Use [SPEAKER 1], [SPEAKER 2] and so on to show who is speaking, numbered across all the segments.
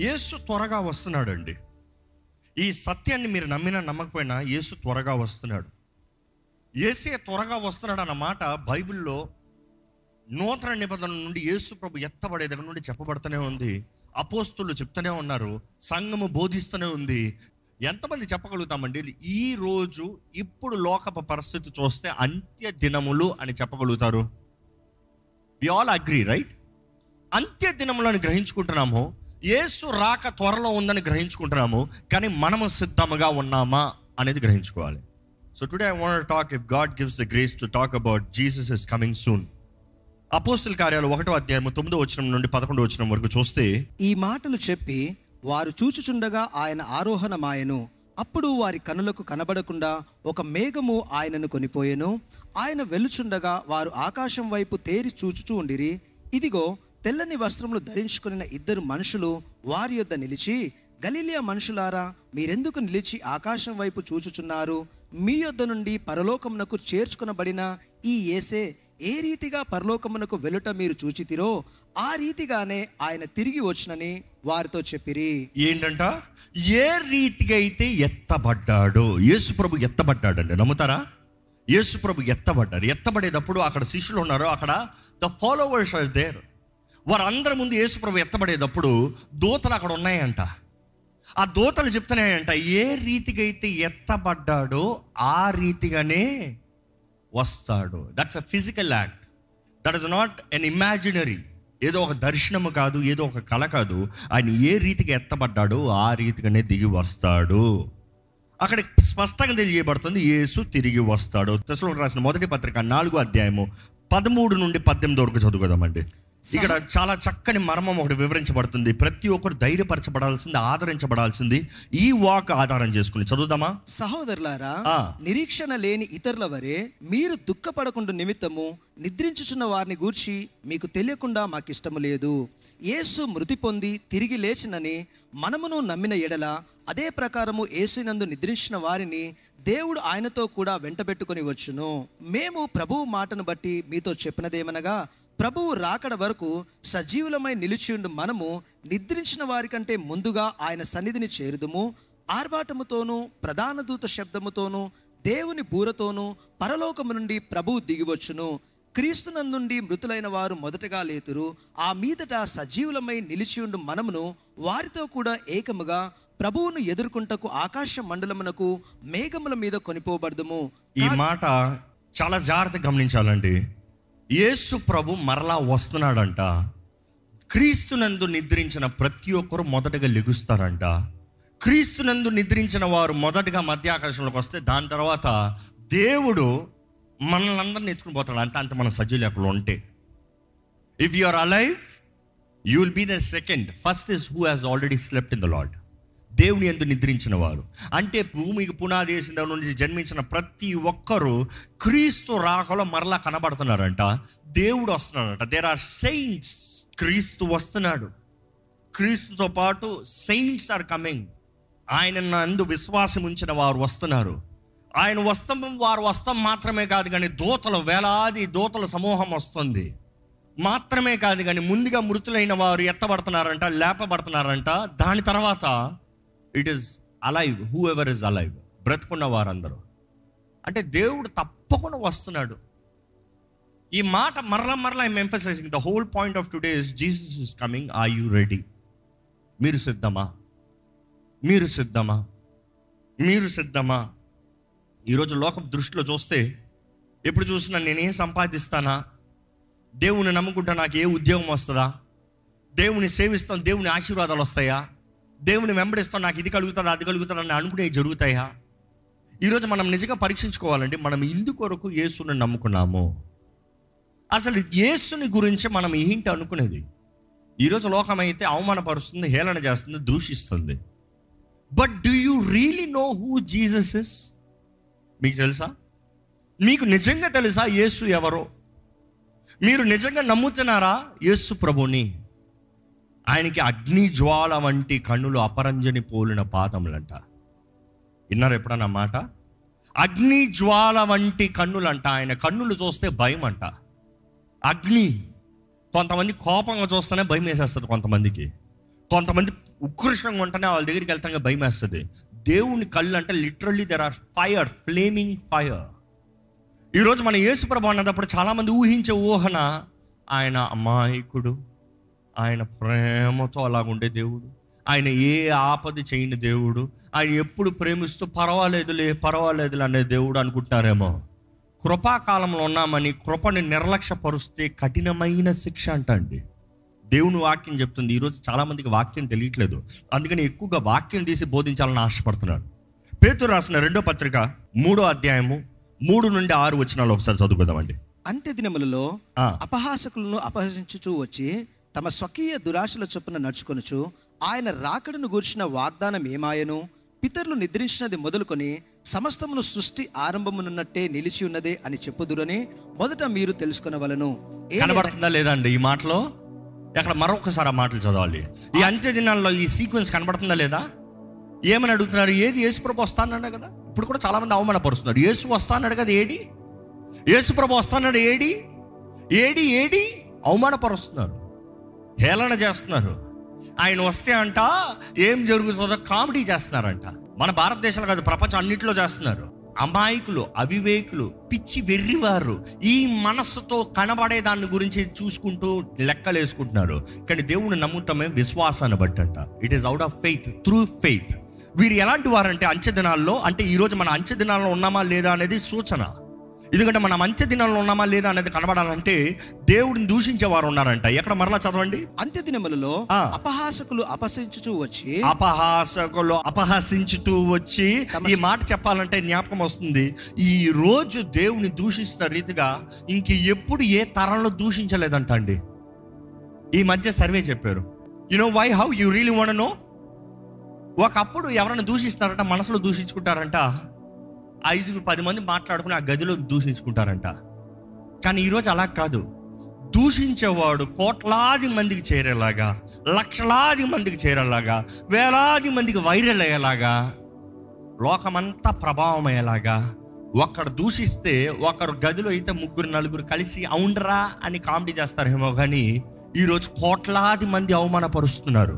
[SPEAKER 1] యేసు త్వరగా వస్తున్నాడండి. ఈ సత్యాన్ని మీరు నమ్మినా నమ్మకపోయినా యేసు త్వరగా వస్తున్నాడు. ఏసే త్వరగా వస్తున్నాడు అన్న మాట బైబిల్లో నూతన నిబంధన నుండి యేసు ప్రభు ఎత్తబడే దగ్గర నుండి చెప్పబడుతూనే ఉంది. అపోస్తులు చెప్తూనే ఉన్నారు. సంఘము బోధిస్తూనే ఉంది. ఎంతమంది చెప్పగలుగుతామండి? ఈ రోజు ఇప్పుడు లోకపు పరిస్థితి చూస్తే అంత్య దినములు అని చెప్పగలుగుతారు. వి ఆల్ అగ్రీ రైట్ అంత్య దినములను గ్రహించుకుంటున్నాము. యేసు రాక త్వరలో ఉందని గ్రహించుకుంటున్నాము కానీ మనము సిద్ధముగా ఉన్నామా అనేది గ్రహించుకోవాలి. So today I want talk if God gives the grace to talk about Jesus is coming soon అపోస్తుల కార్యాలు ఒకటో అధ్యాయం తొమ్మిదో వచ్చిన నుండి పదకొండో వచ్చిన వరకు చూస్తే
[SPEAKER 2] ఈ మాటలు చెప్పి వారు చూచుచుండగా ఆయన ఆరోహణమాయను. అప్పుడు వారి కనులకు కనబడకుండా ఒక మేఘము ఆయనను కొనిపోయెను. ఆయన వెలుచుండగా వారు ఆకాశం వైపు తేరి చూచుచూ ఉండిరి. ఇదిగో తెల్లని వస్త్రములు ధరించుకున్న ఇద్దరు మనుషులు వారి యొద్ద నిలిచి గలీలియా మనుషులారా మీరెందుకు నిలిచి ఆకాశం వైపు చూచుచున్నారు? మీ యొద్ద నుండి పరలోకమునకు చేర్చుకునబడిన ఈ ఏసే ఏ రీతిగా పరలోకమునకు వెలుట మీరు చూచితిరో ఆ రీతిగానే ఆయన తిరిగి వచ్చునని వారితో చెప్పిరి.
[SPEAKER 1] ఏంటంట? ఏ రీతిగా అయితే ఎత్తబడ్డాడో యేసు ప్రభు ఎత్తబడ్డాడండి నమ్ముతారా? యేసు ప్రభు ఎత్తబడ్డారు ఎత్తబడేటప్పుడు అక్కడ శిష్యులు ఉన్నారు అక్కడ ద ఫాలోవర్స్ ఆర్ దేర్ వారందరి ముందు యేసుప్రభు ఎత్తబడేటప్పుడు దూతలు అక్కడ ఉన్నాయంట. ఆ దూతలు చెప్తున్నాయంట ఏ రీతిగా అయితే ఎత్తబడ్డాడో ఆ రీతిగానే వస్తాడు. That's a physical act that is not an imaginary ఏదో ఒక దర్శనము కాదు ఏదో ఒక కళ కాదు. ఆయన ఏ రీతిగా ఎత్తబడ్డాడో ఆ రీతిగానే దిగి వస్తాడు. అక్కడ స్పష్టంగా తెలియబడుతుంది యేసు తిరిగి వస్తాడు. తెసలో రాసిన మొదటి పత్రిక నాలుగో అధ్యాయము పదమూడు నుండి పద్దెనిమిది వరకు చదువుకుందామండి. ఇక్కడ చాలా చక్కని మర్మం ఒకటి వివరించబడుతుంది. ప్రతి ఒక్కరు ధైర్యపరచబడాల్సింది ఆదరించబడాల్సింది ఈ వాక్ ఆధారం చేసుకుని. చదువుదామా?
[SPEAKER 2] సహోదరులారా. నిరీక్షణ లేని ఇతరుల వరే మీరు దుఃఖపడకుండా నిమిత్తము నిద్రించుచున్న వారిని గూర్చి మీకు తెలియకుండా మాకిష్టము లేదు. యేసు మృతి పొంది తిరిగి లేచినని మనమును నమ్మిన ఎడల అదే ప్రకారము యేసునందు నిద్రించిన వారిని దేవుడు ఆయనతో కూడా వెంటబెట్టుకొని వచ్చును. మేము ప్రభువు మాటను బట్టి మీతో చెప్పినదేమనగా ప్రభువు రాకడ వరకు సజీవులమై నిలిచియుండు మనము నిద్రించిన వారికంటే ముందుగా ఆయన సన్నిధిని చేరుదుము. ఆర్భాటముతోనూ ప్రధాన దూత శబ్దముతోనూ దేవుని బూరతోనూ పరలోకము నుండి ప్రభువు దిగివచ్చును. క్రీస్తునందుండి మృతులైన వారు మొదటగా లేతురు. ఆ మీదట సజీవులమై నిలిచియుండు మనమును వారితో కూడా ఏకముగా ప్రభువును ఎదుర్కొంటకు ఆకాశ మండలమునకు మేఘముల మీద కొనిపోబడదుము.
[SPEAKER 1] ఈ మాట చాలా జాగ్రత్తగా గమనించాలండి. యేసు ప్రభు మరలా వస్తున్నాడంట. క్రీస్తునందు నిద్రించిన ప్రతి ఒక్కరు మొదటగా లెగుస్తారంట. క్రీస్తునందు నిద్రించిన వారు మొదటగా మధ్యాకాశంలోకి వస్తే దాని తర్వాత దేవుడు మనల్ని అందరిని ఎత్తుకుని పోతాడు. అంత అంత మన సజ్జీలు అక్కడ ఉంటే. If you are alive you will be the second first is who has already slept in the Lord దేవుని ఎందు నిద్రించిన వారు అంటే భూమికి పునాది వేసిన దగ్గర నుంచి జన్మించిన ప్రతి ఒక్కరూ క్రీస్తు రాకలో మరలా కనబడుతున్నారంట. దేవుడు వస్తున్నాడంట. దేర్ ఆర్ సెయింట్స్ క్రీస్తు వస్తున్నాడు. క్రీస్తుతో పాటు సెయింట్స్ ఆర్ కమింగ్ ఆయన నందు విశ్వాసం ఉంచిన వారు వస్తున్నారు. ఆయన వస్తం వారు వస్తం మాత్రమే కాదు కానీ దూతల వేలాది దూతల సమూహం వస్తుంది. మాత్రమే కాదు కానీ ముందుగా మృతులైన వారు ఎత్తబడుతున్నారంట లేపబడుతున్నారంట. దాని తర్వాత it is alive whoever is alive బ్రతుకున్న వారందరూ. అంటే దేవుడు తప్పకుండా వస్తున్నాడు. ఈ మాట మరలా మరలా I'm emphasising the whole point of today is Jesus is coming are you ready మీరు సిద్ధమా? మీరు సిద్ధమా? మీరు సిద్ధమా? ఈరోజు లోకం దృష్టిలో చూస్తే ఎప్పుడు చూసినా నేనేం సంపాదిస్తానా? దేవుని నమ్ముకుంటా నాకు ఏ ఉద్యోగం వస్తుందా? దేవుని సేవిస్తాం దేవుని ఆశీర్వాదాలు వస్తాయా? దేవుని వెంబడిస్తాం నాకు ఇది కలుగుతుంది అది కలుగుతుంది అని అనుకునేవి జరుగుతాయా? ఈరోజు మనం నిజంగా పరీక్షించుకోవాలండి మనం ఇందుకొరకు యేసుని నమ్ముకున్నాము. అసలు యేసుని గురించి మనం ఏంటి అనుకునేది? ఈరోజు లోకం అయితే అవమానపరుస్తుంది హేళన చేస్తుంది దూషిస్తుంది. But do you really know who Jesus is మీకు తెలుసా? మీకు నిజంగా తెలుసా యేసు ఎవరో? మీరు నిజంగా నమ్ముతున్నారా యేసు ప్రభుని? ఆయనకి అగ్ని జ్వాల వంటి కన్నులు అపరంజని పోలిన పాదములంట. విన్నారు ఎప్పుడన్నా మాట? అగ్ని జ్వాల వంటి కన్నులంట. ఆయన కన్నులు చూస్తే భయం అంట అగ్ని కొంతమంది కోపంగా చూస్తేనే భయం వేసేస్తుంది కొంతమందికి. కొంతమంది ఉకృషంగా ఉంటేనే వాళ్ళ దగ్గరికి వెళ్తాగా భయం వేస్తుంది. దేవుని కళ్ళు అంటే literally there are fire flaming fire ఈరోజు మన యేసుప్రభు అన్నప్పుడు చాలామంది ఊహించే ఊహన ఆయన అమాయకుడు ఆయన ప్రేమతో అలాగుండే దేవుడు. ఆయన ఏ ఆపద చేయని దేవుడు. ఆయన ఎప్పుడు ప్రేమిస్తూ పర్వాలేదులే పర్వాలేదులే అనే దేవుడు అనుకుంటారేమో. కృపాకాలంలో ఉన్నామని కృపని నిర్లక్ష్యపరుస్తే కఠినమైన శిక్ష అంట అండి దేవుని వాక్యం చెప్తుంది. ఈరోజు చాలామందికి వాక్యం తెలియట్లేదు. అందుకని ఎక్కువగా వాక్యం తీసి బోధించాలని ఆశపడుతున్నాడు పేతురు రాసిన రెండో పత్రిక మూడో అధ్యాయము మూడు నుండి ఆరు వచనాలు ఒకసారి చదువుకుందామండి.
[SPEAKER 2] అంత్య దినములలో. అపహాసకులను అపహసించుచూ వచ్చి తమ స్వకీయ దురాశల చొప్పున నడుచుకొనుచు ఆయన రాకడను గూర్చిన వాగ్దానం ఏమాయను? పితరులు నిద్రించినది మొదలుకొని సమస్తమును సృష్టి ఆరంభమునున్నట్టే నిలిచి ఉన్నదే అని చెప్పుదురని మొదట మీరు తెలుసుకునవలను.
[SPEAKER 1] కనబడుతుందా లేదా అండి ఈ మాటలో? అక్కడ మరొకసారి ఆ మాటలు చదవాలి. ఈ అంత్య దినాల్లో ఈ సీక్వెన్స్ కనబడుతుందా లేదా? ఏమని అడుగుతున్నారు? ఏది? యేసుప్రభు వస్తానన్నా కదా? ఇప్పుడు కూడా చాలా మంది అవమానపరుస్తున్నారు. యేసు వస్తాన్నాడు కదా ఏడి? యేసుప్రభు వస్తాన్నాడు ఏడి? ఏడి? ఏడి? అవమానపరుస్తున్నారు. హేళన చేస్తున్నారు. ఆయన వస్తే అంట ఏం జరుగుతుందో కామెడీ చేస్తున్నారంట. మన భారతదేశంలో కాదు ప్రపంచం అన్నింటిలో చేస్తున్నారు. అమాయకులు అవివేకులు పిచ్చి వెర్రివారు ఈ మనస్సుతో కనబడే దాని గురించి చూసుకుంటూ లెక్కలు వేసుకుంటున్నారు. కానీ దేవుని నమ్ముతమే విశ్వాసాన్ని బట్టంట it is out of faith through faith వీరు ఎలాంటి వారంటే అంచె దినాల్లో అంటే ఈరోజు మన అంచె దినాల్లో ఉన్నామా లేదా అనేది సూచన. ఎందుకంటే మనం అంచె దినాల్లో ఉన్నామా లేదా అనేది కనబడాలంటే దేవుడిని దూషించే వారు ఉన్నారంట. ఎక్కడ మరలా చదవండి?
[SPEAKER 2] అంత్య దినములలో. అపహాసకులు అపహసించుచూ వచ్చి
[SPEAKER 1] అపహాసకులు అపహసించుతూ వచ్చి ఈ మాట చెప్పాలంటే జ్ఞాపకం వస్తుంది. ఈ రోజు దేవుని దూషిస్తున్న రీతిగా ఇంక ఎప్పుడు ఏ తరంలో దూషించలేదంట అండి ఈ మధ్య సర్వే చెప్పారు. You know why how you really want know ఒకప్పుడు ఎవరైనా దూషిస్తారంట మనసులో దూషించుకుంటారంట. ఐదుగురు పది మంది మాట్లాడుకుని ఆ గదిలో దూషించుకుంటారంట. కానీ ఈరోజు అలా కాదు. దూషించేవాడు కోట్లాది మందికి చేరేలాగా లక్షలాది మందికి చేరేలాగా వేలాది మందికి వైరల్ అయ్యేలాగా లోకమంతా ప్రభావం అయ్యేలాగా ఒకడు దూషిస్తే ఒకరు గదిలో అయితే ముగ్గురు నలుగురు కలిసి అవునరా అని కామెడీ చేస్తారేమో కానీ ఈరోజు కోట్లాది మంది అవమానపరుస్తున్నారు.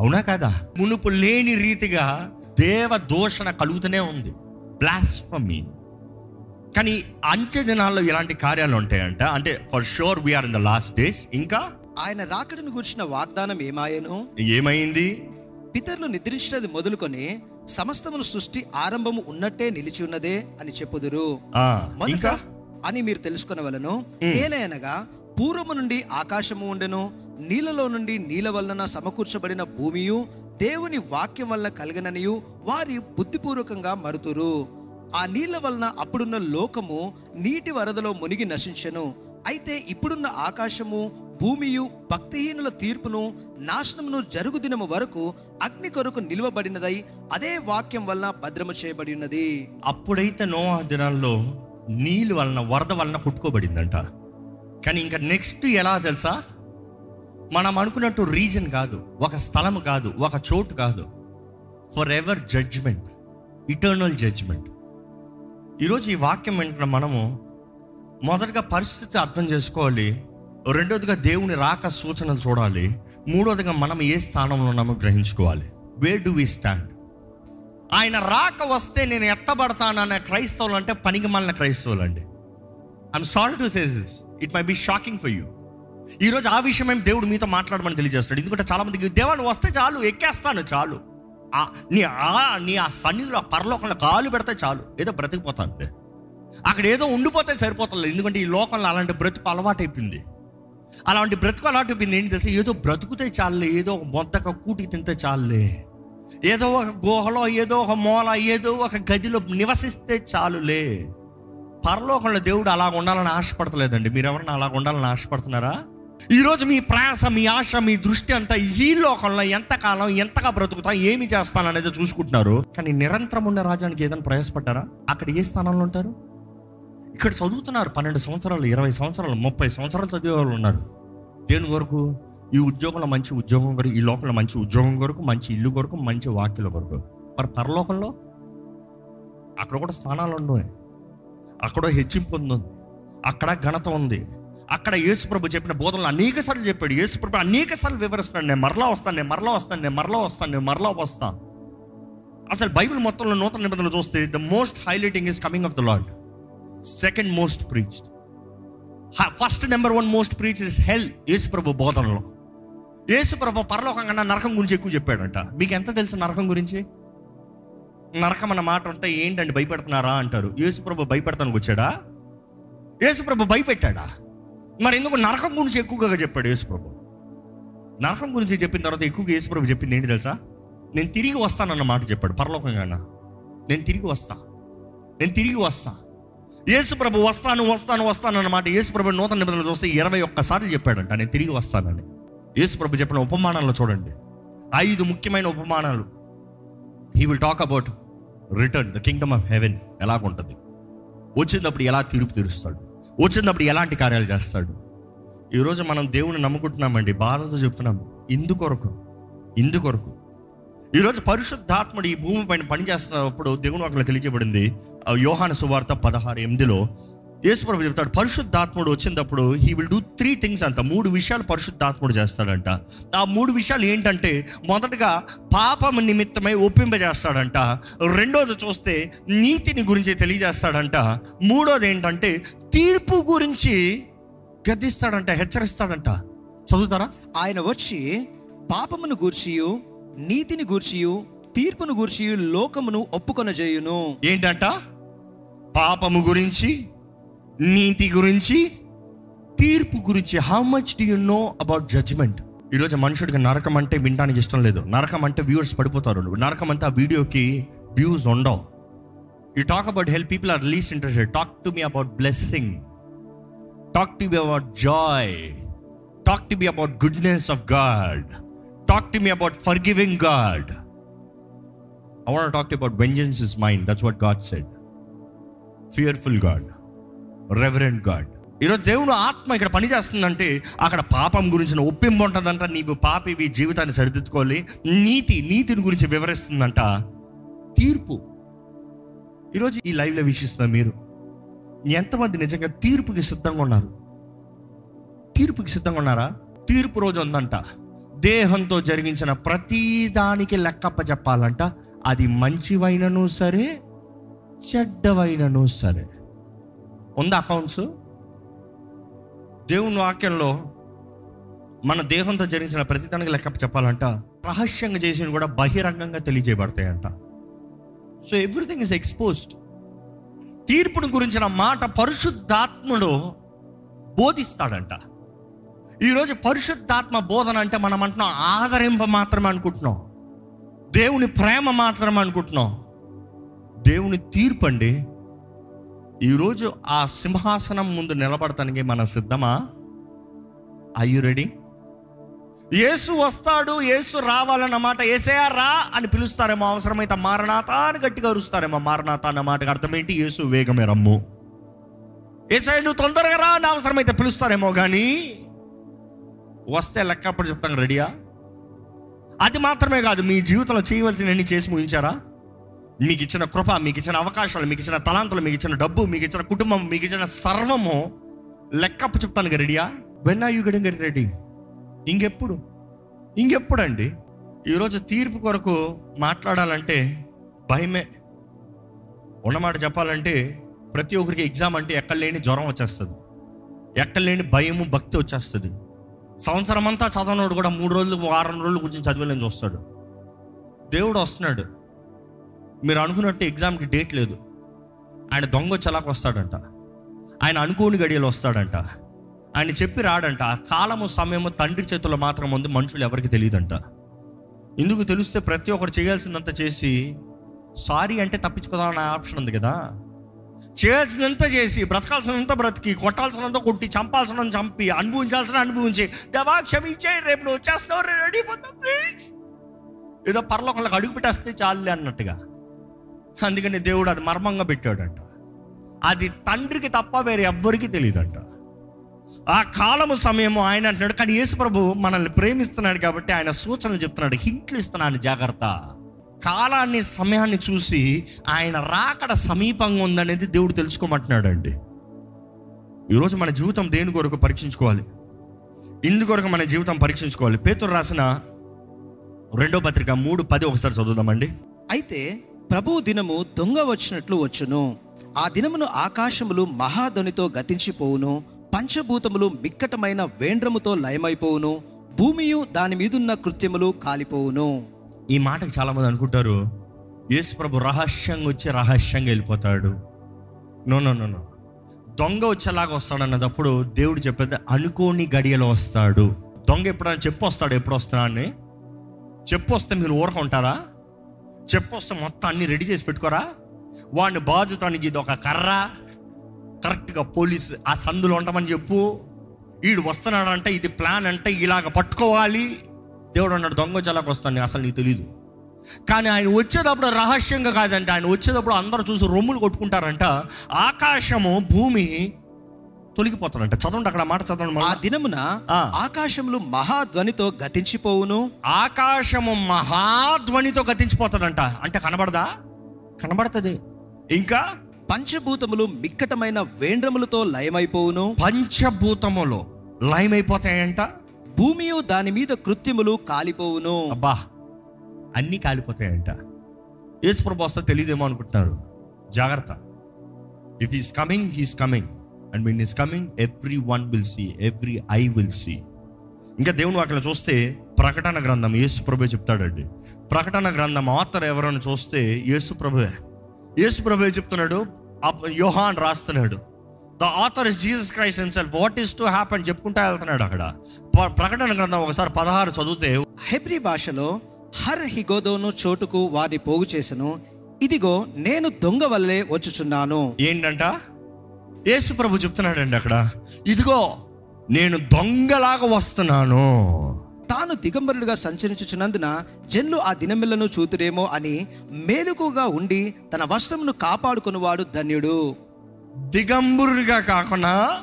[SPEAKER 1] అవునా కదా? మునుపు లేని రీతిగా దేవ దూషణ కలుగుతూనే ఉంది. బ్లాస్ఫమీ కానీ అంచె దినాల్లో ఇలాంటి కార్యాలు ఉంటాయంట? అంటే for sure we are in the last days ఇంకా?
[SPEAKER 2] ఆయన రాకడను గూర్చిన వాగ్దానం ఏమాయను?
[SPEAKER 1] ఏమైంది?
[SPEAKER 2] పితరులు నిద్రించినది మొదలుకొని సమస్తమును సృష్టి ఆరంభము ఉన్నట్టే నిలిచి ఉన్నదే అని చెప్పుదురు.
[SPEAKER 1] ఇంకా?
[SPEAKER 2] అని మీరు తెలుసుకునవలను. ఏలయనగా పూర్వము నుండి ఆకాశము ఉండెను నీళ్ళలో నుండి నీళ్ళ వలన సమకూర్చబడిన భూమియు దేవుని వాక్యం వలన కలిగననియు వారి బుద్ధిపూర్వకంగా మరుతురు. ఆ నీళ్ళ వలన అప్పుడున్న లోకము నీటి వరదలో మునిగి నశించెను. అయితే ఇప్పుడున్న ఆకాశము భూమియు భక్తిహీనుల తీర్పును నాశనమును జరుగుదినము వరకు అగ్ని కొరకు నిలువబడినదై అదే వాక్యం వలన భద్రము చేయబడి ఉన్నది
[SPEAKER 1] అప్పుడైతే నోవా దినాల్లో నీళ్ళు వలన వరద వలన పుట్టుకోబడిందంట. కానీ ఇంకా నెక్స్ట్ ఎలా తెలుసా? మనం అనుకున్నట్టు రీజన్ కాదు ఒక స్థలం కాదు ఒక చోటు కాదు. Forever judgement eternal judgement ఈరోజు ఈ వాక్యం వెంటనే మనము మొదటగా పరిస్థితి అర్థం చేసుకోవాలి. రెండోదిగా దేవుని రాక సూచనలు చూడాలి. మూడోదిగా మనం ఏ స్థానంలో ఉన్నామో గ్రహించుకోవాలి. వేర్ డు వి స్టాండ్ ఆయన రాక వస్తే నేను ఎత్తబడతాననే క్రైస్తవులు అంటే పనికి మళ్ళీ క్రైస్తవులు అండి I'm sorry to says this it may be shocking for you ఈరోజు ఆ విషయమే దేవుడు మీతో మాట్లాడమని తెలియజేస్తాడు. ఎందుకంటే చాలామందికి దేవాన్ని వస్తే చాలు ఎక్కేస్తాను చాలు. ఆ, నీ ఆ నీ ఆ సన్నిధిలో ఆ పరలోకంలో కాలు పెడితే చాలు. ఏదో బ్రతికిపోతాను అక్కడ ఏదో ఉండిపోతే సరిపోతుంది ఎందుకంటే ఈ లోకంలో అలాంటి బ్రతుకు అలవాటైపోయింది. అలాంటి బ్రతుకు అలవాటైపోయింది. ఏంటి తెలుసా? ఏదో బ్రతుకుతే చాలులే ఏదో ఒక మొత్తక కూటి తింటే చాలులే. ఏదో ఒక గుహలో ఏదో ఒక మూల ఏదో ఒక గదిలో నివసిస్తే చాలులే. పరలోకంలో దేవుడు అలా ఉండాలని ఆశపడతలేదండి. మీరెవరన్నా అలాగ అలా ఉండాలని ఆశపడుతున్నారా? ఈరోజు మీ ప్రయాస మీ ఆశ మీ దృష్టి అంతా ఈ లోకంలో ఎంతకాలం ఎంతగా బ్రతుకుతా ఏమి చేస్తాను అనేది చూసుకుంటున్నారు. కానీ నిరంతరం ఉన్న రాజ్యానికి ఏదైనా ప్రయాసపడ్డారా? అక్కడ ఏ స్థానంలో ఉంటారు? ఇక్కడ చదువుతున్నారు పన్నెండు సంవత్సరాలు ఇరవై సంవత్సరాలు ముప్పై సంవత్సరాలు చదివే వాళ్ళు ఉన్నారు. దేని కొరకు? ఈ ఉద్యోగంలో మంచి ఉద్యోగం కొరకు ఈ లోకంలో మంచి ఉద్యోగం కొరకు మంచి ఇల్లు కొరకు మంచి వాక్యుల కొరకు. మరి పరలోకంలో? అక్కడ కూడా స్థానాలు ఉన్నాయి అక్కడ హెచ్చింపు ఉంది. అక్కడ ఘనత ఉంది. అక్కడ యేసుప్రభు చెప్పిన బోధనలు అనేక సార్లు చెప్పాడు. యేసుప్రభు అనేక సార్లు వివరిస్తున్నాడు. నేను మరలా వస్తాను నేను మరలా వస్తాను నేను మరలా వస్తాను నేను మరలా వస్తాను అసలు బైబిల్ మొత్తంలో నూతన నిబంధనలు చూస్తే the most highlighting is coming of the Lord second most preached. First number one most preach is hell యేసుప్రభు బోధనలో. యేసుప్రభు పరలోకం కన్నా నరకం గురించి ఎక్కువ చెప్పాడంట. మీకు ఎంత తెలుసు నరకం గురించి? నరకం అన్న మాట ఉంటే ఏంటండి? భయపెడుతున్నారా అంటారు. యేసుప్రభు భయపెడతానికి వచ్చాడా? యేసుప్రభు భయపెట్టాడా? మరి ఎందుకు నరకం గురించి ఎక్కువగా చెప్పాడు యేసుప్రభు నరకం గురించి చెప్పిన తర్వాత ఎక్కువగా యేసుప్రభు చెప్పింది ఏంటి తెలుసా? నేను తిరిగి వస్తానన్న మాట చెప్పాడు పరలోకంగా నేను తిరిగి వస్తా. నేను తిరిగి వస్తా. యేసుప్రభు వస్తాను వస్తాను వస్తాను అన్నమాట యేసుప్రభు నూతన నిబంధనలు చూస్తే ఇరవై ఒక్కసార్లు చెప్పాడంట నేను తిరిగి వస్తానని. యేసుప్రభు చెప్పిన ఉపమానాల్లో చూడండి. ఐదు ముఖ్యమైన ఉపమానాలు. He will talk about return the kingdom of heaven ఎలాగుంటుంది? వచ్చినప్పుడు ఎలా తీర్పు తీరుస్తాడు? వచ్చినప్పుడు ఎలాంటి కార్యాలు చేస్తాడు? ఈరోజు మనం దేవుని నమ్ముకుంటున్నామండి బాధతో చెప్తున్నాము ఇందుకొరకు ఇందుకొరకు ఈరోజు పరిశుద్ధాత్ముడు ఈ భూమి పైన పనిచేస్తున్నప్పుడు దేవుని అక్కడ తెలియజేయబడింది ఆ సువార్త పదహారు ఎనిమిదిలో యేసుప్రభు చెప్తాడు పరిశుద్ధాత్ముడు వచ్చినప్పుడు he will do three things అంట. మూడు విషయాలు పరిశుద్ధాత్ముడు చేస్తాడంట. ఆ మూడు విషయాలు ఏంటంటే మొదటగా పాపం నిమిత్తమై ఒప్పింపజేస్తాడంట. రెండోది చూస్తే నీతిని గురించి తెలియజేస్తాడంట. మూడోది ఏంటంటే తీర్పు గురించి గద్దిస్తాడంట హెచ్చరిస్తాడంట. చదువుతారా?
[SPEAKER 2] ఆయన వచ్చి పాపమును గూర్చియు నీతిని గూర్చియు తీర్పును గూర్చియు లోకమును ఒప్పుకొనజేయును.
[SPEAKER 1] ఏంటంట? పాపము గురించి నీతి గురించి తీర్పు గురించి how much do you know about judgement ఈరోజు మనుషుడికి నరకం అంటే వినడానికి ఇష్టం లేదు. నరకం అంటే వ్యూవర్స్ పడిపోతారు. నరకం అంటే ఆ వీడియోకి వ్యూస్ ఉండవు. You talk about help people are least interested talk to me about blessing talk to me about joy talk to me about goodness of God talk to me about forgiving God I want talk about vengeance is mine that's what God said fearful God reverent God ఈరోజు దేవుడు ఆత్మ ఇక్కడ పనిచేస్తుందంటే అక్కడ పాపం గురించిన ఒప్పింపు ఉంటుందంట నీవు పాపివి జీవితాన్ని సరిదిద్దుకోవాలి. నీతి నీతిని గురించి వివరిస్తుందంట. తీర్పు. ఈరోజు ఈ లైవ్లో వీక్షిస్తున్న మీరు. ఎంతమంది నిజంగా తీర్పుకి సిద్ధంగా ఉన్నారు? తీర్పుకి సిద్ధంగా ఉన్నారా? తీర్పు రోజు ఉందంట. దేహంతో జరిగించిన ప్రతి దానికి లెక్కప్ప చెప్పాలంట. అది మంచివైనను సరే చెడ్డవైనను సరే. ఉందా అకౌంట్స్? దేవుని వాక్యంలో మన దేహంతో జరిగిన ప్రతిదానికి లెక్క చెప్పాలంట. రహస్యంగా చేసిన కూడా బహిరంగంగా తెలియజేయబడతాయంట. సో ఎవ్రీథింగ్ ఇస్ ఎక్స్పోజ్డ్ తీర్పును గురించిన మాట పరిశుద్ధాత్ముడు బోధిస్తాడంట. ఈరోజు పరిశుద్ధాత్మ బోధన అంటే మనం అంటున్నాం ఆదరింప మాత్రమే అనుకుంటున్నాం. దేవుని ప్రేమ మాత్రమే అనుకుంటున్నాం. దేవుని తీర్పు అండి ఈరోజు ఆ సింహాసనం ముందు నిలబడటానికి మన సిద్ధమా? ఐ యు రెడీ యేసు వస్తాడు యేసు రావాలన్నమాట ఏసయా రా అని పిలుస్తారేమో అవసరమైతే మారనాథ అని గట్టిగా అరుస్తారేమో మారణాత అన్న మాటకి అర్థం ఏంటి? యేసు వేగమే రమ్ము. ఏసయ నువ్వు తొందరగా రా అని అవసరమైతే పిలుస్తారేమో కానీ వస్తే లెక్క అప్పుడు చెప్తాను రెడీయా అది మాత్రమే కాదు మీ జీవితంలో చేయవలసిన చేయవలసినవన్నీ చేసి ముగించారా? మీకు ఇచ్చిన కృప మీకు ఇచ్చిన అవకాశాలు మీకు ఇచ్చిన తలాంతులు మీకు ఇచ్చిన డబ్బు మీకు ఇచ్చిన కుటుంబం మీకు ఇచ్చిన సర్వము లెక్కప్పు చెప్తాను రెడీయా? When are you getting get ready ఇంకెప్పుడు? ఇంకెప్పుడు అండి ఈరోజు తీర్పు కొరకు మాట్లాడాలంటే భయమే. ఉన్నమాట చెప్పాలంటే ప్రతి ఒక్కరికి ఎగ్జామ్ అంటే ఎక్కడ లేని జ్వరం వచ్చేస్తుంది. ఎక్కడ లేని భయము భక్తి వచ్చేస్తుంది. సంవత్సరం అంతా చదవనోడు కూడా మూడు రోజులు వారం రోజులు కూర్చొని చదివేలని చూస్తాడు. దేవుడు వస్తున్నాడు. మీరు అనుకున్నట్టు ఎగ్జామ్కి డేట్ లేదు. ఆయన దొంగ చలాకు వస్తాడంట. ఆయన అనుకోని గడియలు వస్తాడంట. ఆయన చెప్పి రాడంట ఆ కాలము సమయము తండ్రి చేతుల్లో మాత్రం ఉంది మనుషులు ఎవరికి తెలియదంట. ఎందుకు తెలిస్తే ప్రతి ఒక్కరు చేయాల్సిందంత చేసి సారీ అంటే తప్పించుకోదామనే ఆప్షన్ ఉంది కదా. చేయాల్సినంత చేసి బ్రతకాల్సినంత బ్రతికి కొట్టాల్సినంత కొట్టి చంపాల్సినంత చంపి అనుభవించాల్సిన అనుభవించి దేవా క్షమించే రేపు నువ్వు వచ్చేస్తావు రెడీ ప్లీజ్ ఏదో పరలోకంలోకి అడుగు పెట్టేస్తే చాలులే అన్నట్టుగా. అందుకని దేవుడు అది మర్మంగా పెట్టాడంట. అది తండ్రికి తప్ప వేరే ఎవ్వరికి తెలియదంట. ఆ కాలము సమయము ఆయన అంటున్నాడు కానీ యేసుప్రభు మనల్ని ప్రేమిస్తున్నాడు కాబట్టి ఆయన సూచనలు చెప్తున్నాడు హింట్లు ఇస్తున్నాను జాగ్రత్త. కాలాన్ని సమయాన్ని చూసి ఆయన రాకడ సమీపంగా ఉందనేది దేవుడు తెలుసుకోమంటున్నాడు అండి ఈరోజు మన జీవితం దేని కొరకు పరీక్షించుకోవాలి? ఇందు కొరకు మన జీవితం పరీక్షించుకోవాలి. పేతురు రాసిన రెండో పత్రిక మూడు పది ఒకసారి చదువుదామండి.
[SPEAKER 2] అయితే ప్రభువు దినము దొంగ వచ్చినట్లు వచ్చును. ఆ దినమును ఆకాశములు మహాధ్వనితో గతించిపోవును. పంచభూతములు మిక్కటమైన వేండ్రముతో లయమైపోవును. భూమియు దాని మీదున్న కృత్యములు కాలిపోవును.
[SPEAKER 1] ఈ మాటకు చాలా మంది అనుకుంటారు యేసు ప్రభు రహస్యంగా వచ్చి రహస్యంగా వెళ్ళిపోతాడు. నో నో నో నో దొంగ వచ్చేలాగా వస్తాడు అన్నదప్పుడు దేవుడు చెప్పేది అనుకోని గడియలో వస్తాడు. దొంగ ఎప్పుడైనా చెప్పు వస్తాడు ఎప్పుడు వస్తున్నా అని? చెప్పు వస్తే మీరు ఊరకుంటారా చెప్పొస్తే మొత్తం అన్ని రెడీ చేసి పెట్టుకోరా? వాడిని బాధుతానికి ఇది ఒక కర్ర. కరెక్ట్గా పోలీస్ ఆ సందులో ఉంటామని చెప్పు. వీడు వస్తున్నాడంటే ఇది ప్లాన్ అంటే ఇలాగ పట్టుకోవాలి. దేవుడు అన్నాడు దొంగ వచ్చేలాగా వస్తాను అసలు నీకు తెలీదు. కానీ ఆయన వచ్చేటప్పుడు రహస్యంగా కాదంటే ఆయన వచ్చేటప్పుడు అందరూ చూసి రొమ్ములు కొట్టుకుంటారంట. ఆకాశము భూమి తొలగిపోతారంట చదవండి అక్కడ మాట చదవండి
[SPEAKER 2] ఆ. దినమున. ఆకాశములు మహాధ్వనితో గతించిపోవును.
[SPEAKER 1] ఆకాశము మహాధ్వనితో గతించిపోతుందంట అంటే కనబడదా? కనబడుతుంది. ఇంకా?
[SPEAKER 2] పంచభూతములు మిక్కటమైన వేండ్రములతో లయమైపోవును.
[SPEAKER 1] పంచభూతములో లయమైపోతాయంట.
[SPEAKER 2] భూమియు దాని మీద కృత్యములు కాలిపోవును.
[SPEAKER 1] అబ్బా అన్నీ కాలిపోతాయంట. యేసుప్రభు వస్తే తెలియదేమో అనుకుంటున్నారు. జాగ్రత్త. If is coming he's coming and mean is coming everyone will see every I will see ఇంకా దేవుని వాక్యం చూస్తే ప్రకటన గ్రంథం యేసు ప్రభు చెప్తాడండి. ప్రకటన గ్రంథం ఆతర్ ఎవరైనా చూస్తే యేసు ప్రభువే యేసు ప్రభువే చెప్తున్నాడు యోహాన్ రాస్తున్నాడు. The author is Jesus Christ himself what is to happen చెప్పుకుంటా వెళ్తున్నాడు అక్కడ. ప్ర- ప్రకటన గ్రంథం ఒకసారి పదహారు చదివితే
[SPEAKER 2] హెబ్రి భాషలో హర్ హిగోదోను చోటుకు వారిని పోగు చేసెను. ఇదిగో నేను దొంగ వల్లే వచ్చుచున్నాను.
[SPEAKER 1] ఏంటంట? యేసు ప్రభు చెప్తున్నాడండి అక్కడ ఇదిగో నేను దొంగలాగా వస్తున్నాను.
[SPEAKER 2] తాను దిగంబరులుగా సంచరించుచున్నందున జన్లు ఆ దినమిల్లను చూతురేమో అని మేలుకుగా ఉండి తన వస్త్రమును కాపాడుకొనువాడు ధన్యుడు.
[SPEAKER 1] దిగంబరుడిగా కాకుండా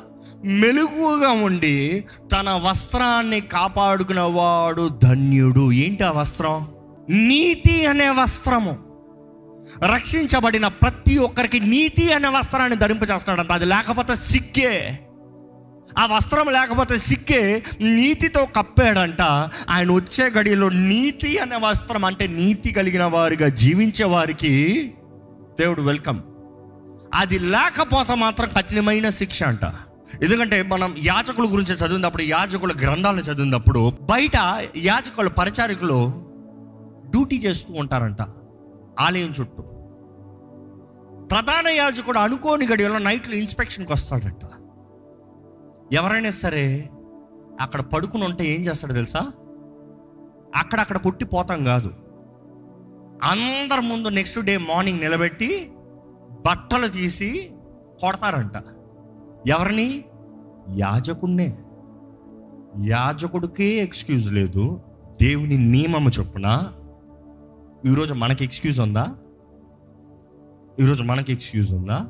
[SPEAKER 1] మెలుగుగా ఉండి తన వస్త్రాన్ని కాపాడుకునేవాడు ధన్యుడు. ఏంటి ఆ వస్త్రం? నీతి అనే వస్త్రము. రక్షించబడిన ప్రతి ఒక్కరికి నీతి అనే వస్త్రాన్ని ధరింపచేస్తున్నాడంట. అది లేకపోతే సిక్కే. ఆ వస్త్రం లేకపోతే సిక్కే నీతితో కప్పాడంట. ఆయన వచ్చే గడిలో నీతి అనే వస్త్రం అంటే నీతి కలిగిన వారిగా జీవించే వారికి దేవుడు వెల్కమ్. అది లేకపోతే మాత్రం కఠినమైన శిక్ష అంట. ఎందుకంటే మనం యాజకుల గురించి చదివినప్పుడు యాజకుల గ్రంథాలను చదివినప్పుడు బయట యాచకుల పరిచారికులు డ్యూటీ చేస్తూ ఉంటారంట. ఆలయం చుట్టూ. ప్రధాన యాజకుడు అనుకోని గడియలో నైట్లో ఇన్స్పెక్షన్కి వస్తాడంట. ఎవరైనా సరే అక్కడ పడుకుని ఉంటే ఏం చేస్తాడో తెలుసా? అక్కడక్కడ కొట్టి పోతాం కాదు. అందరి ముందు నెక్స్ట్ డే మార్నింగ్ నిలబెట్టి బట్టలు తీసి కొడతారంట. ఎవరిని? యాజకుడినే యాజకుడికే ఎక్స్క్యూజ్ లేదు. దేవుని నియమము చొప్పున ఈరోజు మనకి ఎక్స్క్యూజ్ ఉందా? ఈరోజు మనకి ఎక్స్క్యూజ్ ఉందా?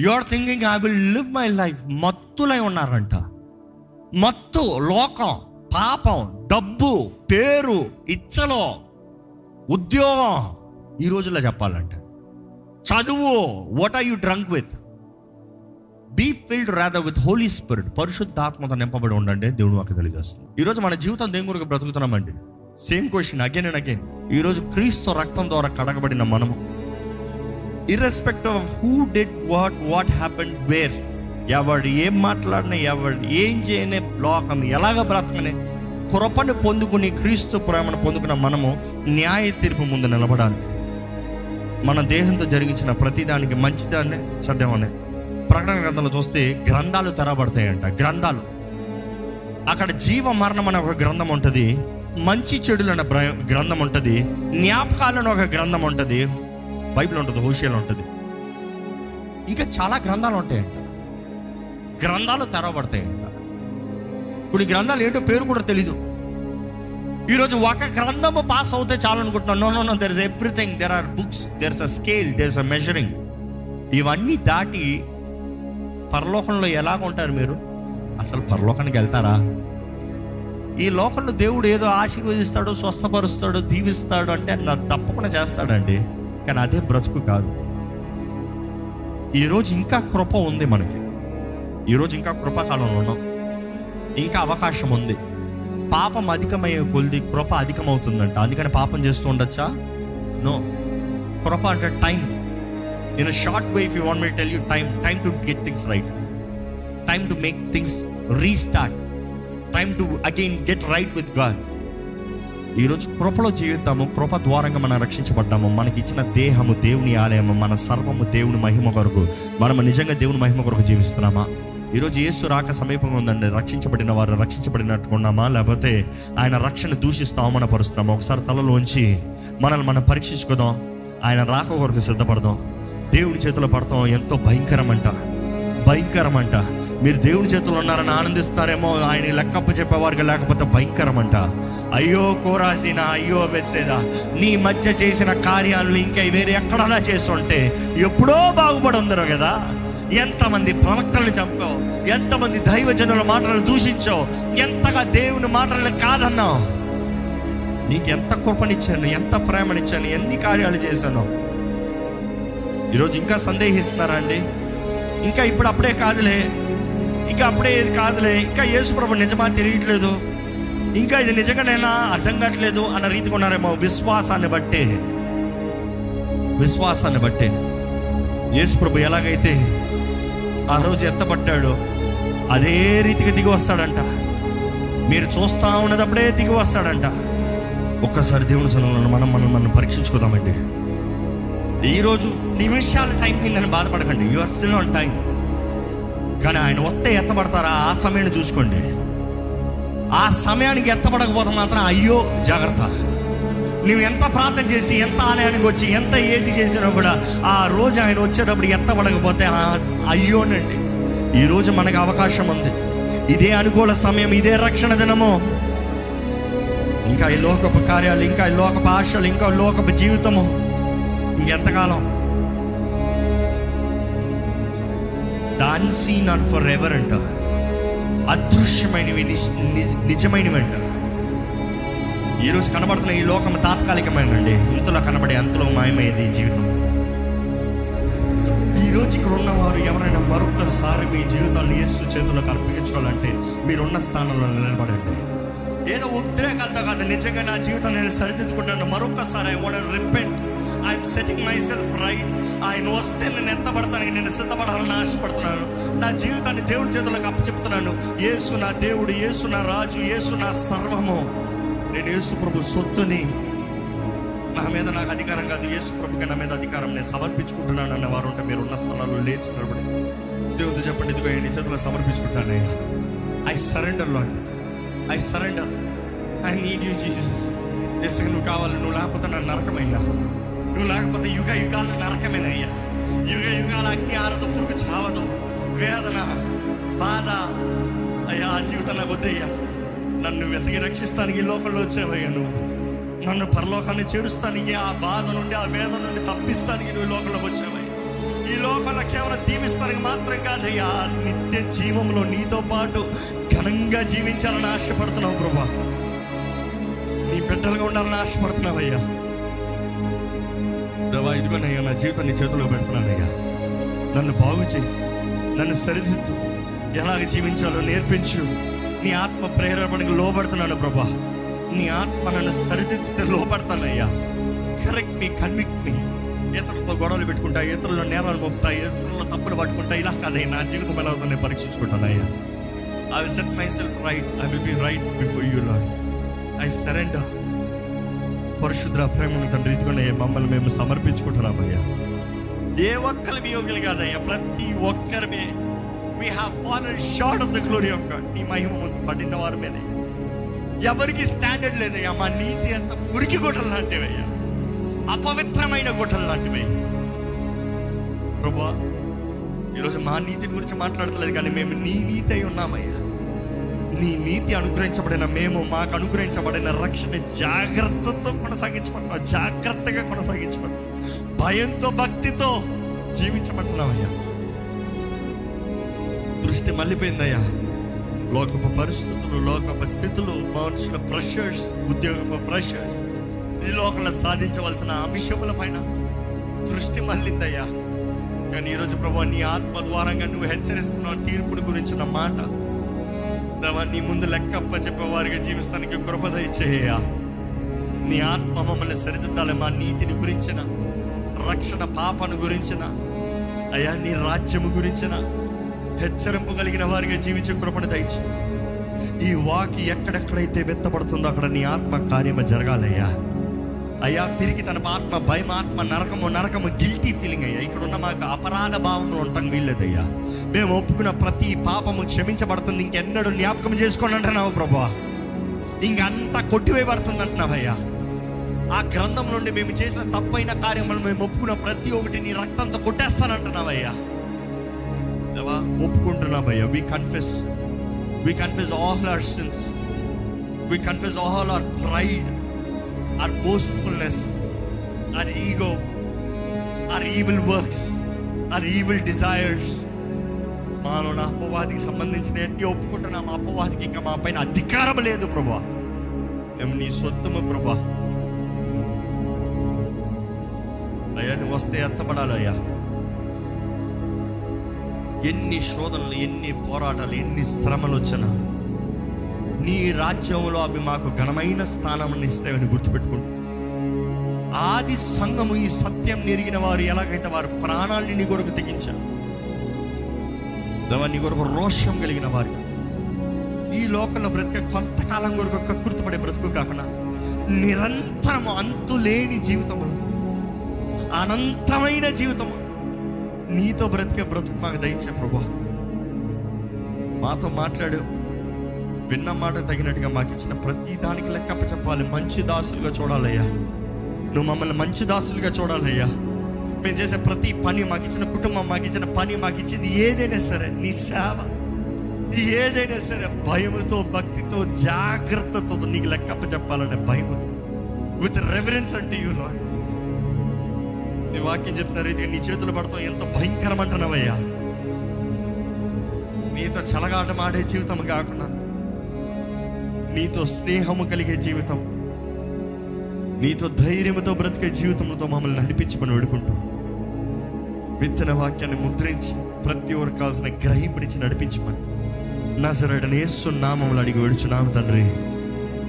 [SPEAKER 1] You are thinking I will live my life మత్తులై ఉన్నారంట. మత్తు లోకం పాపం డబ్బు పేరు ఇచ్చలో ఉద్యోగం ఈ రోజుల్లో చెప్పాలంటే. చదువు what are you drunk with be filled rather with Holy Spirit పరిశుద్ధాత్మత నింపబడి ఉండండి దేవుడు మాకు తెలియజేస్తుంది. ఈరోజు మన జీవితం దేని గురికి బ్రతుకుతున్నామండి? Same question again and again ఈరోజు క్రీస్తు రక్తం ద్వారా కడగబడిన మనము. Irrespective of who dead what what happen where ఎవడు ఏం మాట్లాడినా ఎవడు ఏం చేయని లోకం ఎలాగ బ్రతకనే. కృపను పొందుకుని క్రీస్తు ప్రేమను పొందుకున్న మనము న్యాయ తీర్పు ముందు నిలబడాలి. మన దేహంతో జరిగించిన ప్రతిదానికి మంచిదాన్ని చెడ్డమనే. ప్రకటన గ్రంథంలో చూస్తే గ్రంథాలు తెరబడతాయంట గ్రంథాలు. అక్కడ జీవ మరణం అనే ఒక గ్రంథం ఉంటుంది. మంచి చెడులు అనే బ్ర- గ్రంథం ఉంటుంది. జ్ఞాపకాలు అనే ఒక గ్రంథం ఉంటుంది. బైబిల్ ఉంటుంది హోషియాలు ఉంటుంది. ఇంకా చాలా గ్రంథాలు ఉంటాయంట. గ్రంథాలు తెరవబడతాయంట. కొన్ని గ్రంథాలు ఏంటో పేరు కూడా తెలీదు. ఈరోజు ఒక గ్రంథము పాస్ అవుతే చాలు అనుకుంటున్నాను. No no no there is everything there are books there is a scale there is a measuring ఇవన్నీ దాటి పరలోకంలో ఎలాగ ఉంటారు మీరు? అసలు పరలోకానికి వెళ్తారా? ఈ లోకంలో దేవుడు ఏదో ఆశీర్వదిస్తాడు స్వస్థపరుస్తాడు దీవిస్తాడు అంటే నా తప్పకుండా చేస్తాడండి. కానీ అదే బ్రతుకు కాదు. ఈరోజు ఇంకా కృప ఉంది మనకి. ఈరోజు ఇంకా కృపాకాలంలో ఉన్నాం. ఇంకా అవకాశం ఉంది. పాపం అధికమయ్యే కొలిది కృప అధికమవుతుందంట. అందుకని పాపం చేస్తూ ఉండొచ్చా? నో. కృప అంటే time. In short way if you want me tell you time time to get things right time to make things restart time to again get right with God ఈరోజు కృపలో జీవితాము కృప ద్వారంగా మనం రక్షించబడ్డాము. మనకి ఇచ్చిన దేహము దేవుని ఆలయము మన సర్వము దేవుని మహిమ కొరకు మనము నిజంగా దేవుని మహిమ కొరకు జీవిస్తున్నామా? ఈరోజు యేసు రాక సమీపంగా ఉందండి. రక్షించబడిన వారు రక్షించబడినట్టుకున్నామా లేకపోతే ఆయన రక్షణ దూషిస్తూ అవమానపరుస్తున్నామా? ఒకసారి తలలోంచి మనల్ని మనం పరీక్షించుకుందాం. ఆయన రాక కొరకు సిద్ధపడదాం. దేవుడి చేతిలో పడతాం. ఎంతో భయంకరమంట. భయంకరమంట. మీరు దేవుని చేతులు ఉన్నారని ఆనందిస్తారేమో. ఆయన లెక్కప్ప చెప్పేవారికి లేకపోతే భయంకరమంట. అయ్యో కోరాసిన అయ్యో బెచ్చేదా నీ మధ్య చేసిన కార్యాలు ఇంకా వేరే ఎక్కడన్నా చేస్తుంటే ఎప్పుడో బాగుపడి ఉందరు కదా. ఎంతమంది ప్రవక్తలను చంపావు ఎంతమంది దైవజనుల మాటలను దూషించావు ఎంతగా దేవుని మాటలను కాదన్నావు. నీకు ఎంత కృపనిచ్చాను ఎంత ప్రేమనిచ్చాను ఎన్ని కార్యాలు చేశాను. ఈరోజు ఇంకా సందేహిస్తున్నారా అండి? ఇంకా ఇప్పుడు అప్పుడే కాదులే. ఇంకా అప్పుడే ఇది కాదులే ఇంకా యేసుప్రభు నిజమా తెలియట్లేదు. ఇంకా ఇది నిజంగానైనా అర్థం కావట్లేదు అన్న రీతిగా ఉన్నారేమో విశ్వాసాన్ని బట్టే. విశ్వాసాన్ని బట్టే. యేసుప్రభు ఎలాగైతే ఆ రోజు ఎత్తబట్టాడో అదే రీతిగా దిగి వస్తాడంట. మీరు చూస్తా ఉన్నదప్పుడే దిగి వస్తాడంట. ఒక్కసారి దేవుని చదువులను మనం మనం మనం పరీక్షించుకుందామండి. ఈరోజు నిమిషాల టైం అయిందని బాధపడకండి. You are still on time కానీ ఆయన వస్తే ఎత్తబడతారా? ఆ సమయాన్ని చూసుకోండి. ఆ సమయానికి ఎత్తబడకపోతే మాత్రం అయ్యో జాగ్రత్త. నువ్వు ఎంత ప్రార్థన చేసి ఎంత ఆలయానికి వచ్చి ఎంత ఏది చేసినా కూడా ఆ రోజు ఆయన వచ్చేటప్పుడు ఎత్తబడకపోతే అయ్యోనండి. ఈరోజు మనకు అవకాశం ఉంది. ఇదే అనుకూల సమయం ఇదే రక్షణ దినము. ఇంకా ఈ లోకపు కార్యాలు ఇంకా ఈ లోకపు ఆశలు ఇంకా లోకపు జీవితము. ఇంకెంతకాలం? దాన్ సీన్ ఫర్ ఎవర్ అంట. అదృశ్యమైనవి నిజ్- నిజమైనవి అంట ఈరోజు కనబడుతున్న ఈ లోకం తాత్కాలికమైనండి ఇంతలో కనబడే అంతలో మాయమయ్యేది ఈ జీవితం. ఈ ఇక్కడ ఉన్నవారు ఎవరైనా మరొకసారి మీ జీవితాన్ని యేసు చేతులకు అర్పించుకోవాలంటే మీరున్న స్థానంలో నిలబడండి. ఏదో ఉద్రేకాలతో కాదు నిజంగా నా జీవితం నేను సరిదిద్దుకుంటాను మరొకసారి I want repent I'm setting myself right ఆయన వస్తే నేను ఎంత పడతాను నేను సిద్ధపడాలని ఆశపడుతున్నాను. నా జీవితాన్ని దేవుడి చేతులకు అప్పచెప్తున్నాను. యేసు నా దేవుడు యేసు నా రాజు యేసు నా సర్వము. నేను యేసు ప్రభు సొత్తుని. నా మీద నాకు అధికారం కాదు. యేసు ప్రభుకి నా మీద అధికారం. నేను సమర్పించుకుంటున్నాను అన్న వారు ఉంటే మీరు ఉన్న స్థలాల్లో లేచి నిలబడి. దేవుడు చెప్పండి ఇదిగో నీ చేతిలో సమర్పించుకుంటానే I surrender Lord I surrender I need you Jesus yes నువ్వు కావాలి నువ్వు లేకపోతే నన్ను నరకమయ్యా. నువ్వు లేకపోతే యుగ యుగాలు నరకమేనయ్యా. యుగ యుగాల అగ్ని ఆరదు పురుగు చావదు వేదన బాధ. అయ్యా ఆ జీవితం నాకు వద్దయ్యా. నన్ను వెతికి రక్షిస్తానికి ఈ లోకంలో వచ్చావయ్యా నువ్వు. నన్ను పరలోకాన్ని చేరుస్తానికి ఆ బాధ నుండి ఆ వేదన నుండి తప్పిస్తానికి నువ్వు లోకంలోకి వచ్చావయ్యా. ఈ లోకంలో కేవలం దీవిస్తానికి మాత్రం కాదయ్యా. నిత్య జీవంలో నీతో పాటు ఘనంగా జీవించాలని ఆశపడుతున్నావు ప్రభా నీ బిడ్డలుగా ఉండాలని ఆశపడుతున్నావయ్యా. దేవా ఇదిగోనయ్యా నా జీవితం నీ చేతిలో పెడుతున్నానయ్యా నన్ను బాగు చేయి. నన్ను సరిదిద్దు. ఎలాగ జీవించాలో నేర్పించు. నీ ఆత్మ ప్రేరేపణకు లోబడుతున్నాను ప్రభా. నీ ఆత్మ నన్ను సరిదిద్దితే లోపడతానయ్యా కరెక్ట్ మీ కన్విక్ట్ మీ ఇతరులతో గొడవలు పెట్టుకుంటా ఇతరుల నేరాలు మోపుతా ఇతరుల తప్పులు పట్టుకుంటా ఇలా కాదయ్యా. నా జీవితం ఎలా అవుతుందో పరీక్షించుకుంటానయ్యా I will set myself right I will be right before you Lord I surrender పరిశుద్ర ప్రేమను తండ్రి ఇదిగోనే మమ్మల్ని మేము సమర్పించుకుంటున్నామయ్యా. ఏ ఒక్కరి యోగులు కాదయ్యా ప్రతి ఒక్కరిమే. We have followed short of the glory of God నీ మహిమ పడిన వారి మీదే ఎవరికి స్టాండర్డ్ లేదయ్యా మా నీతి అంత మురికి గుట్టలు లాంటివయ్యా. అపవిత్రమైన గుట్టలు లాంటివి ప్రభా ఈరోజు మా నీతి గురించి మాట్లాడతలేదు కానీ మేము నీ నీతి అయి ఉన్నామయ్యా. నీ నీతి అనుగ్రహించబడిన మేము మాకు అనుగ్రహించబడిన రక్షణ జాగ్రత్తతో కొనసాగించబడుతున్నాం జాగ్రత్తగా కొనసాగించబడుతున్నాం భయంతో భక్తితో జీవించబడుతున్నామయ్యా దృష్టి మళ్ళీపోయిందయ్యా. లోకపు పరిస్థితులు లోకపు స్థితులు మనుషుల ప్రెషర్స్ ఉద్యోగ ప్రెషర్స్ ఈ లోకంలో సాధించవలసిన అంశముల పైన దృష్టి మళ్ళిందయ్యా. కానీ ఈరోజు ప్రభు నీ ఆత్మ ద్వారంగా నువ్వు హెచ్చరిస్తున్న తీర్పుడు గురించిన మాట. దేవా నీ ముందు లెక్కప్ప చెప్పేవారిగా జీవిస్తానికి కృపద ఇచ్చేయ నీ ఆత్మ మమ్మల్ని సరిదిద్దాలి మా నీతిని గురించిన రక్షణ పాపను గురించిన అయ్యా నీ రాజ్యము గురించిన హెచ్చరింపు కలిగిన వారిగా జీవించే కృపణ దయచి ఈ వాకి ఎక్కడెక్కడైతే వెత్తబడుతుందో అక్కడ నీ ఆత్మ కార్యము జరగాలయ్యా. అయ్యా తిరిగి తన ఆత్మ భయం ఆత్మ నరకము నరకము గిల్టీ ఫీలింగ్ అయ్యా. ఇక్కడ ఉన్న మాకు అపరాధ భావంలో ఉండటం వీల్లేదయ్యా. మేము ఒప్పుకున్న ప్రతి పాపము క్షమించబడుతుంది. ఇంకెన్నడూ జ్ఞాపకం చేసుకోండి అంటున్నావు ప్రభా ఇంకంతా కొట్టివేయబడుతుంది అంటున్నావయ్యా ఆ గ్రంథం నుండి మేము చేసిన తప్పైన కార్యములు మేము ఒప్పుకున్న ప్రతి ఒక్కటి నీ రక్తంతో కొట్టేస్తానంటున్నావయ్యా. దేవా ఒప్పుకుంటున్నామయ్యా. We confess we confess all our sins we confess all our pride our boastfulness, our ego, our evil works, our evil desires. మాలో నా అపవాదికి సంబంధించిన ఎట్టి ఒప్పుకుంటున్నా? మా అపవాదికి ఇంకా మా పైన అధికారం లేదు ప్రభా. మేము నీ సొత్తము ప్రభా. అయ్యా నువ్వు వస్తే ఎత్తపడాలి అయ్యా ఎన్ని శోధనలు ఎన్ని పోరాటాలు ఎన్ని శ్రమలు వచ్చినా నీ రాజ్యంలో అవి మాకు ఘనమైన స్థానం ఇస్తాయని గుర్తుపెట్టుకుంటూ ఆది సంఘము ఈ సత్యం నెరిగిన వారు ఎలాగైతే వారు ప్రాణాల్ని నీ కొరకు తెగించారు. నీ కొరకు రోషం కలిగిన వారు ఈ లోకంలో బ్రతికే కొంతకాలం కొరకు కక్కుర్తిపడే బ్రతుకు కాకుండా నిరంతరము అంతులేని జీవితములు అనంతమైన జీవితము నీతో బ్రతికే బ్రతుకు మాకు దయచే ప్రభా మాతో మాట్లాడు. విన్న మాట తగినట్టుగా మాకు ఇచ్చిన ప్రతి దానికి లెక్కప్ప చెప్పాలి. మంచి దాసులుగా చూడాలయ్యా. నువ్వు మమ్మల్ని మంచి దాసులుగా చూడాలయ్యా. మేము చేసే ప్రతి పని మాకు ఇచ్చిన కుటుంబం మాకు ఇచ్చిన పని మాకు ఇచ్చింది ఏదైనా సరే నీ సేవ. ఏదైనా సరే భయముతో భక్తితో జాగ్రత్తతో నీకు లెక్కప్ప చెప్పాలంటే భయముతో. విత్ రెఫరెన్స్ అంటే యూ లాడ్ నీ వాక్యం చెప్పిన రీతిగా నీ చేతులు పడతాం. ఎంత భయంకరం అంటున్నావయ్యా నీతో చలగాటమాడే జీవితం కాకుండా నీతో స్నేహము కలిగే జీవితం నీతో ధైర్యంతో బ్రతికే జీవితంతో మమ్మల్ని నడిపించమని వేడుకుంటూ విత్తన వాక్యాన్ని ముద్రించి ప్రతి ఒక్కరు కావాల్సిన గ్రహింపునిచ్చి నడిపించమని. నజరడని యేసు నామములు అడిగి వేడుచున్నాము తండ్రి.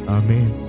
[SPEAKER 1] ఆమె